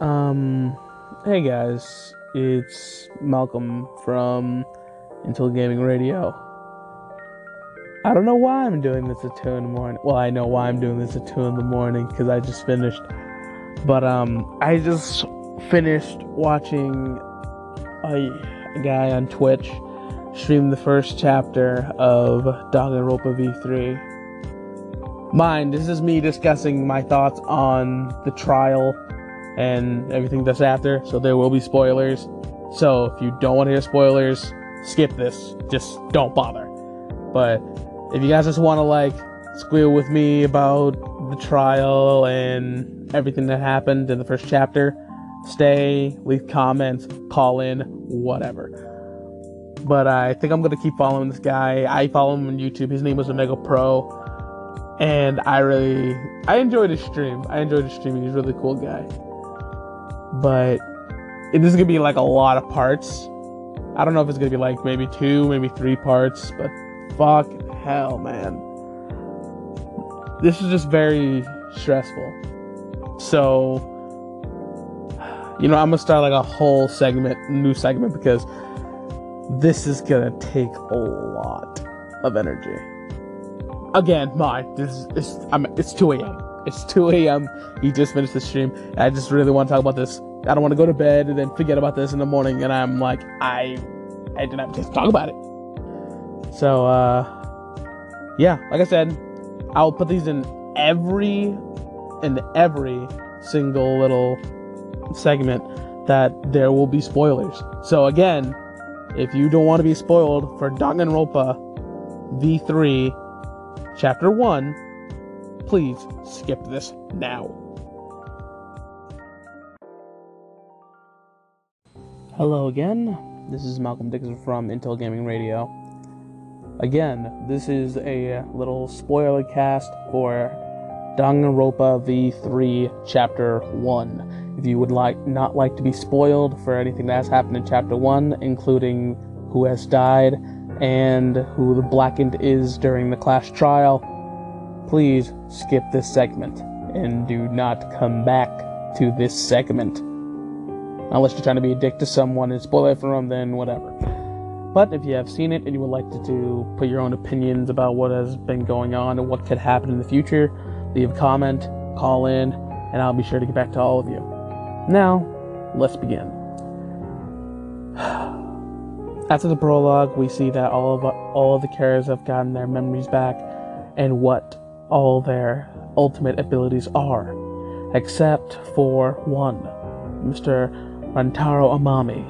Um, hey guys, it's Malcolm from Intel Gaming Radio. I don't know why I'm doing this at 2 in the morning. Well, I know why I'm doing this at 2 in the morning because I just finished. But, um, I just finished watching a, a guy on Twitch stream the first chapter of Danganronpa V3. Mind, this is me discussing my thoughts on the trial and everything that's after, so there will be spoilers. So if you don't want to hear spoilers, skip this. Just don't bother. But if you guys just want to like squeal with me about the trial and everything that happened in the first chapter, stay, leave comments, call in, whatever. But I think I'm gonna keep following this guy. I follow him on YouTube. His name was Omega Pro, and I really I enjoyed his stream. I enjoyed his stream. He's a really cool guy but it is gonna be like a lot of parts. I don't know if it's gonna be like maybe two, maybe three parts, but fuck hell, man. This is just very stressful. So, you know, I'm gonna start like a whole segment, new segment, because this is gonna take a lot of energy. Again, my this is it's, I'm, it's 2 a.m. It's 2 a.m. He just finished the stream. I just really want to talk about this. I don't want to go to bed and then forget about this in the morning. And I'm like, I, I didn't have to talk about it. So, uh, yeah, like I said, I'll put these in every, in every single little segment that there will be spoilers. So again, if you don't want to be spoiled for Danganronpa V3 Chapter 1, Please skip this now. Hello again. This is Malcolm Dixon from Intel Gaming Radio. Again, this is a little spoiler cast for Danganronpa V3 Chapter 1. If you would like not like to be spoiled for anything that has happened in Chapter 1, including who has died and who the Blackened is during the class trial, please skip this segment and do not come back to this segment. Unless you're trying to be a dick to someone and spoil it for them, then whatever. But if you have seen it and you would like to, to put your own opinions about what has been going on and what could happen in the future, leave a comment, call in, and I'll be sure to get back to all of you. Now, let's begin. After the prologue, we see that all of all of the characters have gotten their memories back, and what all their ultimate abilities are, except for one, Mr. Rantaro Amami.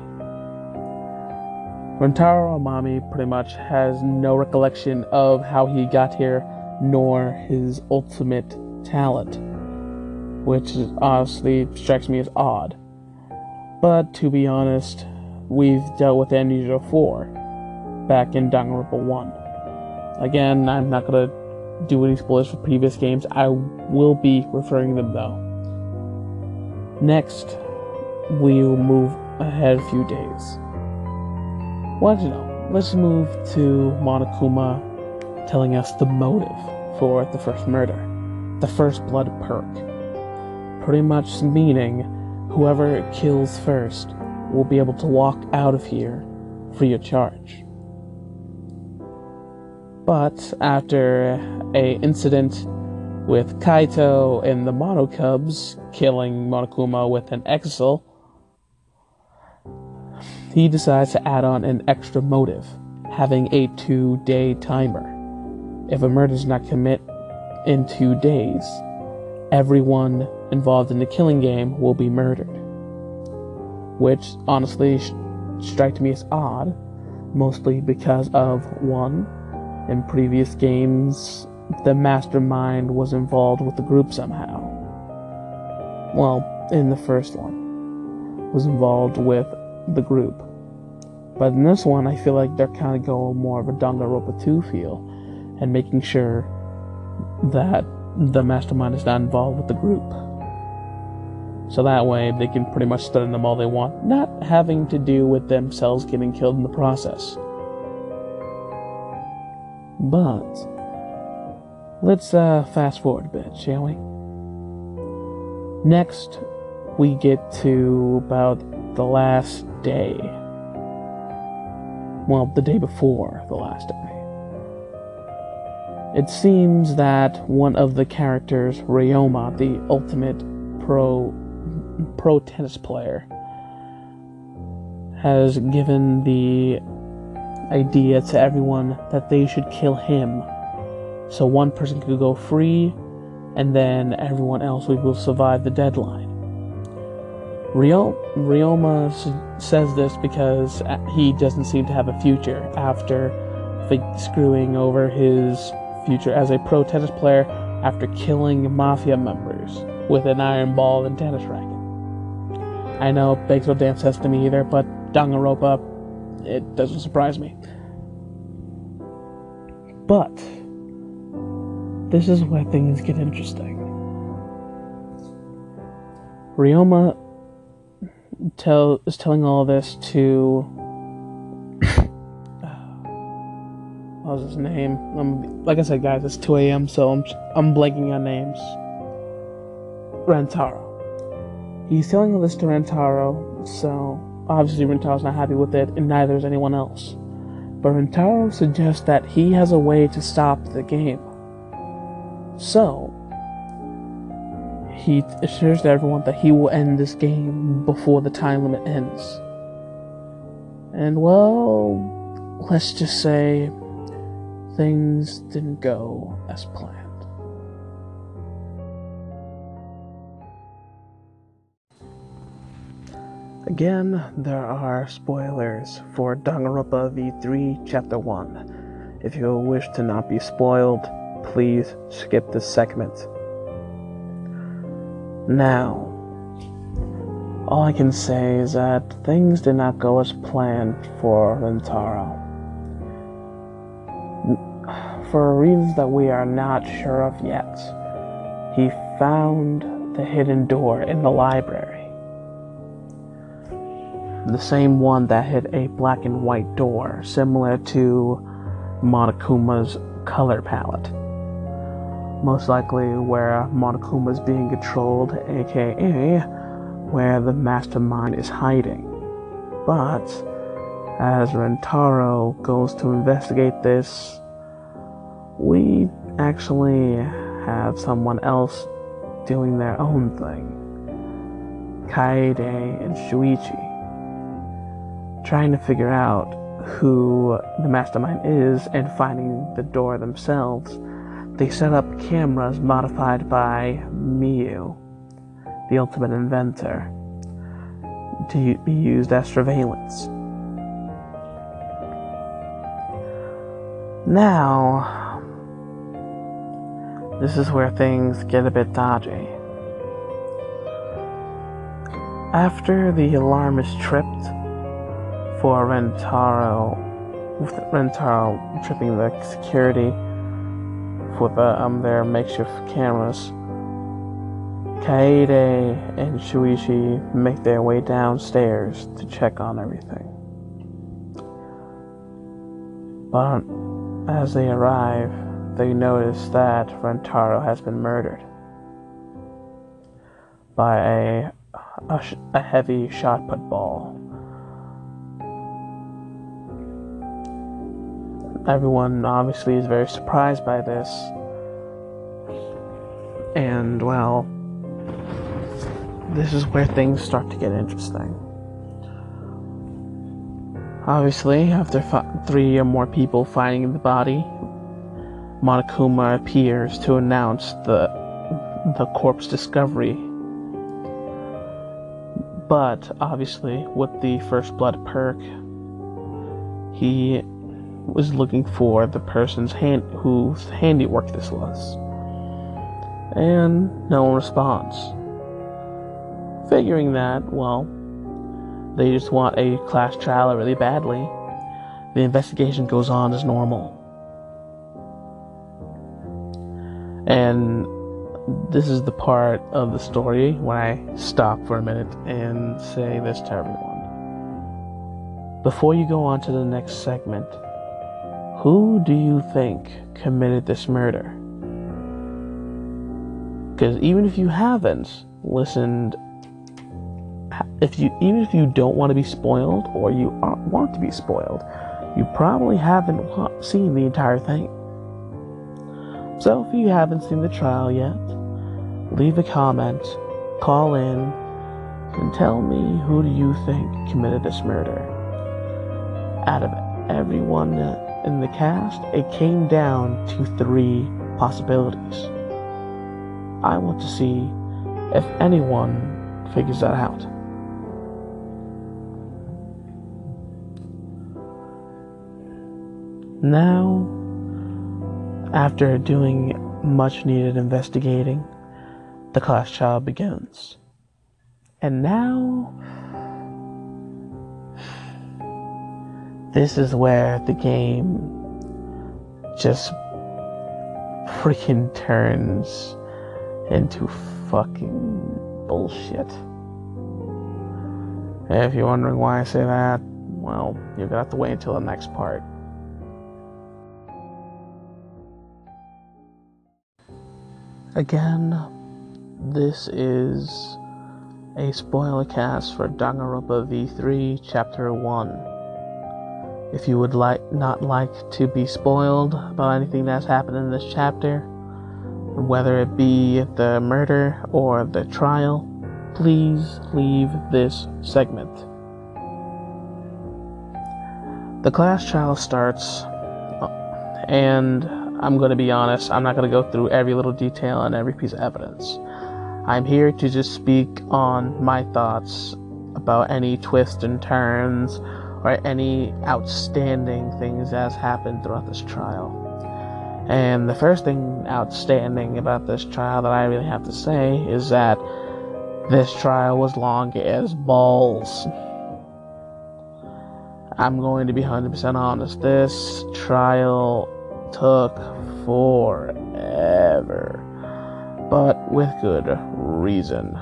Rantaro Amami pretty much has no recollection of how he got here, nor his ultimate talent, which honestly strikes me as odd. But to be honest, we've dealt with Amnesia 4 back in Danganronpa 1. Again, I'm not gonna do any spoilers for previous games. I will be referring them though. Next, we'll move ahead a few days. Well, you know, let's move to Monokuma telling us the motive for the first murder, the first blood perk. Pretty much meaning whoever kills first will be able to walk out of here free of charge. But after a incident with Kaito and the Monokubs killing Monokuma with an Exisal, he decides to add on an extra motive, having a two day timer. If a murder is not commit in two days, everyone involved in the killing game will be murdered. Which honestly strikes me as odd, mostly because of one, in previous games, the mastermind was involved with the group somehow. Well, in the first one, was involved with the group. But in this one, I feel like they're kind of going more of a Danganronpa 2 feel and making sure that the mastermind is not involved with the group. So that way they can pretty much threaten them all they want, not having to do with themselves getting killed in the process. But let's uh, fast forward a bit, shall we? Next, we get to about the last day. Well, the day before the last day. It seems that one of the characters, Ryoma, the ultimate pro pro tennis player, has given the idea to everyone that they should kill him so one person could go free and then everyone else will survive the deadline. Rio- Ryoma says this because uh, he doesn't seem to have a future after screwing over his future as a pro tennis player after killing mafia members with an iron ball and tennis racket. I know no damn sense to me either, but Danganronpa, it doesn't surprise me. But this is where things get interesting. Ryoma tell is telling all this to what was his name? Um, like I said, guys, it's 2 a.m., so I'm I'm blanking on names. Rentaro. He's telling all this to Rentaro, so obviously Rentaro's not happy with it, and neither is anyone else. But Rentaro suggests that he has a way to stop the game. So, he assures everyone that he will end this game before the time limit ends. And well, let's just say things didn't go as planned. Again, there are spoilers for Danganronpa V3 Chapter 1. If you wish to not be spoiled, please skip this segment. Now, all I can say is that things did not go as planned for Rentaro. For reasons that we are not sure of yet, he found the hidden door in the library the same one that had a black and white door, similar to Monokuma's color palette. Most likely where Monokuma is being controlled, aka where the mastermind is hiding. But as Rentaro goes to investigate this, we actually have someone else doing their own thing. Kaede and Shuichi trying to figure out who the mastermind is and finding the door themselves, they set up cameras modified by Miu, the ultimate inventor, to be used as surveillance. Now, this is where things get a bit dodgy. After the alarm is tripped, for Rentaro, with Rentaro tripping the security the um their makeshift cameras. Kaede and Shuichi make their way downstairs to check on everything. But as they arrive, they notice that Rentaro has been murdered by a, a, a heavy shot put ball. Everyone obviously is very surprised by this. And, well, this is where things start to get interesting. Obviously, after three or more people finding the body, Monokuma appears to announce the the corpse discovery. But obviously, with the first blood perk, he was looking for the person's hand whose handiwork this was. And no one responds. Figuring that, well, they just want a class trial really badly, the investigation goes on as normal. And this is the part of the story when I stop for a minute and say this to everyone. Before you go on to the next segment, who do you think committed this murder? Because even if you haven't listened if you even if you don't want to be spoiled or you want to be spoiled, you probably haven't seen the entire thing. So if you haven't seen the trial yet, leave a comment, call in, and tell me who do you think committed this murder. Out of everyone uh, in the cast, it came down to three possibilities. I want to see if anyone figures that out. Now, after doing much needed investigating, the class trial begins. And now, this is where the game just freaking turns into fucking bullshit. And if you're wondering why I say that, well, you're gonna have to wait until the next part. Again, this is a spoiler cast for Danganronpa V3 Chapter 1. If you would like not like to be spoiled about anything that's happened in this chapter, whether it be the murder or the trial, please leave this segment. The class trial starts, and I'm going to be honest, I'm not going to go through every little detail and every piece of evidence. I'm here to just speak on my thoughts about any twists and turns or any outstanding things that has happened throughout this trial. And the first thing outstanding about this trial that I really have to say is that this trial was long as balls. I'm going to be 100% honest. This trial took forever, but with good reason.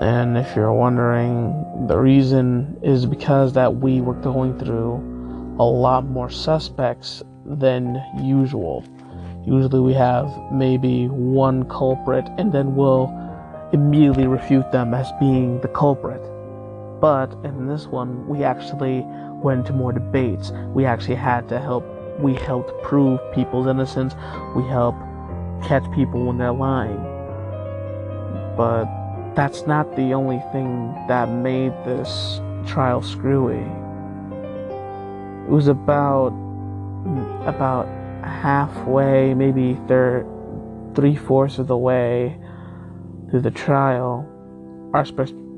And if you're wondering, the reason is because that we were going through a lot more suspects than usual. Usually we have maybe one culprit and then we'll immediately refute them as being the culprit. But in this one, we actually went to more debates. We actually had to help, we helped prove people's innocence. We helped catch people when they're lying. But that's not the only thing that made this trial screwy. It was about about halfway, maybe third, three fourths of the way through the trial, our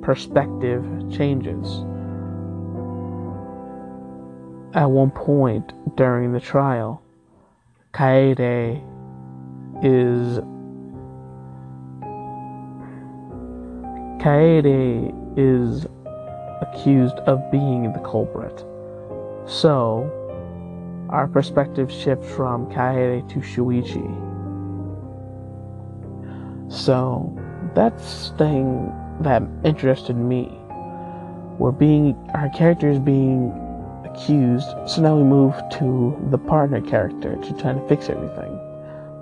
perspective changes at one point during the trial, Kaede is Kaede is accused of being the culprit. So, our perspective shifts from Kaede to Shuichi. So, that's thing that interested me. We're being our characters being accused, so now we move to the partner character to try to fix everything.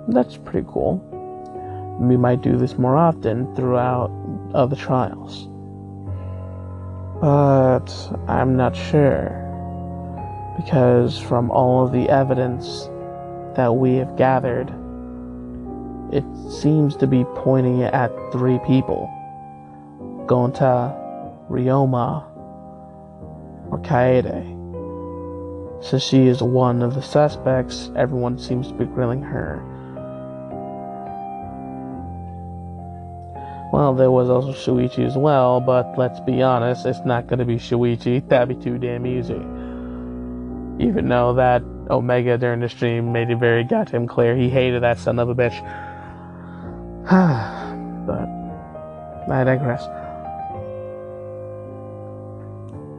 That's pretty cool. We might do this more often throughout other trials. But I'm not sure. Because from all of the evidence that we have gathered, it seems to be pointing at three people Gonta, Ryoma, or Kaede. Since she is one of the suspects, everyone seems to be grilling her. Well, there was also Shuichi as well, but let's be honest, it's not going to be Shuichi. That'd be too damn easy. Even though that Omega during the stream made it very goddamn clear he hated that son of a bitch. but I digress.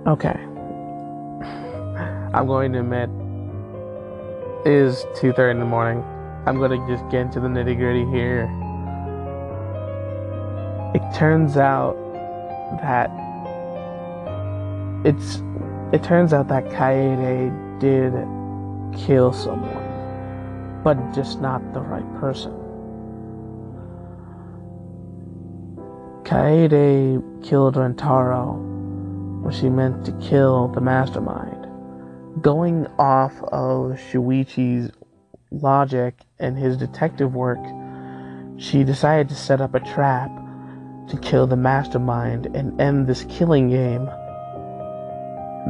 Okay. I'm going to admit, is 2.30 in the morning. I'm going to just get into the nitty gritty here. It turns out that it's it turns out that Kaede did kill someone, but just not the right person. Kaede killed Rentaro when she meant to kill the mastermind. Going off of Shuichi's logic and his detective work, she decided to set up a trap to kill the mastermind and end this killing game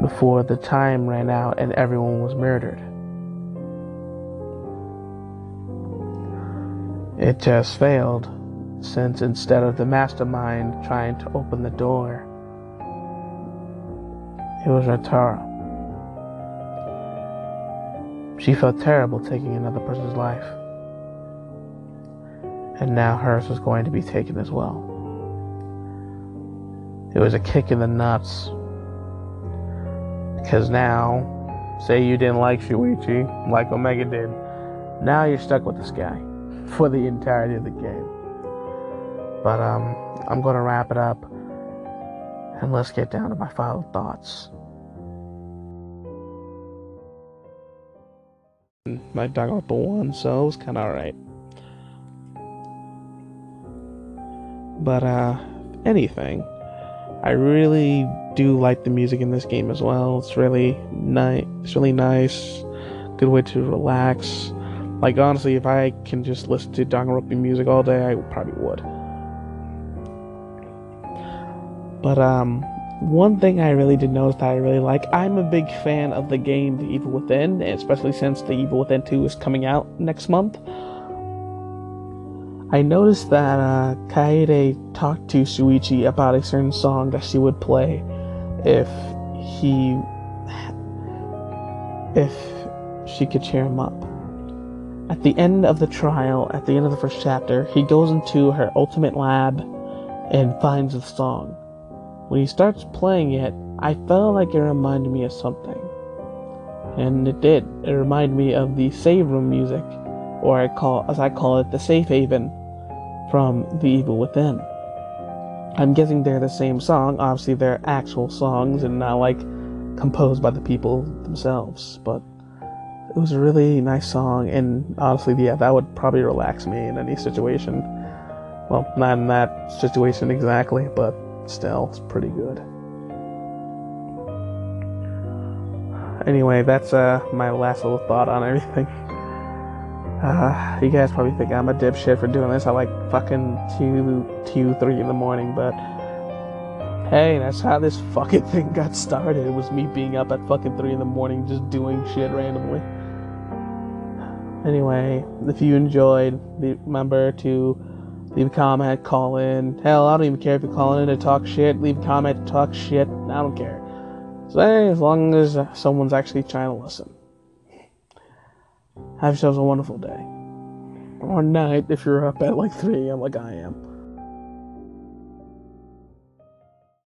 before the time ran out and everyone was murdered. It just failed, since instead of the mastermind trying to open the door, it was Ratara. She felt terrible taking another person's life. And now hers was going to be taken as well. It was a kick in the nuts. Because now, say you didn't like Shuichi, like Omega did, now you're stuck with this guy for the entirety of the game. But um, I'm going to wrap it up and let's get down to my final thoughts. My dog got the one, so it was kind of alright. But, uh, anything. I really do like the music in this game as well. It's really nice. It's really nice. Good way to relax. Like honestly, if I can just listen to Danganronpa music all day, I probably would. But um, one thing I really did notice that I really like, I'm a big fan of the game The Evil Within, especially since The Evil Within 2 is coming out next month. I noticed that uh, Kaede talked to Shuichi about a certain song that she would play if he if she could cheer him up. At the end of the trial, at the end of the first chapter, he goes into her ultimate lab and finds the song. When he starts playing it, I felt like it reminded me of something. And it did. It reminded me of the save room music, or I call as I call it the safe haven from The Evil Within. I'm guessing they're the same song. Obviously they're actual songs and not like composed by the people themselves, but it was a really nice song, and honestly, yeah, that would probably relax me in any situation. Well, not in that situation exactly, but still, it's pretty good. Anyway, that's uh, my last little thought on everything. Uh, you guys probably think I'm a dipshit for doing this at like fucking 2, 2, 3 in the morning, but hey, that's how this fucking thing got started. It was me being up at fucking 3 in the morning just doing shit randomly. Anyway, if you enjoyed, remember to leave a comment, call in. Hell, I don't even care if you're calling in to talk shit. Leave a comment talk shit. I don't care. So, hey, as long as someone's actually trying to listen. Have yourselves a wonderful day. Or night if you're up at like 3 a.m. like I am.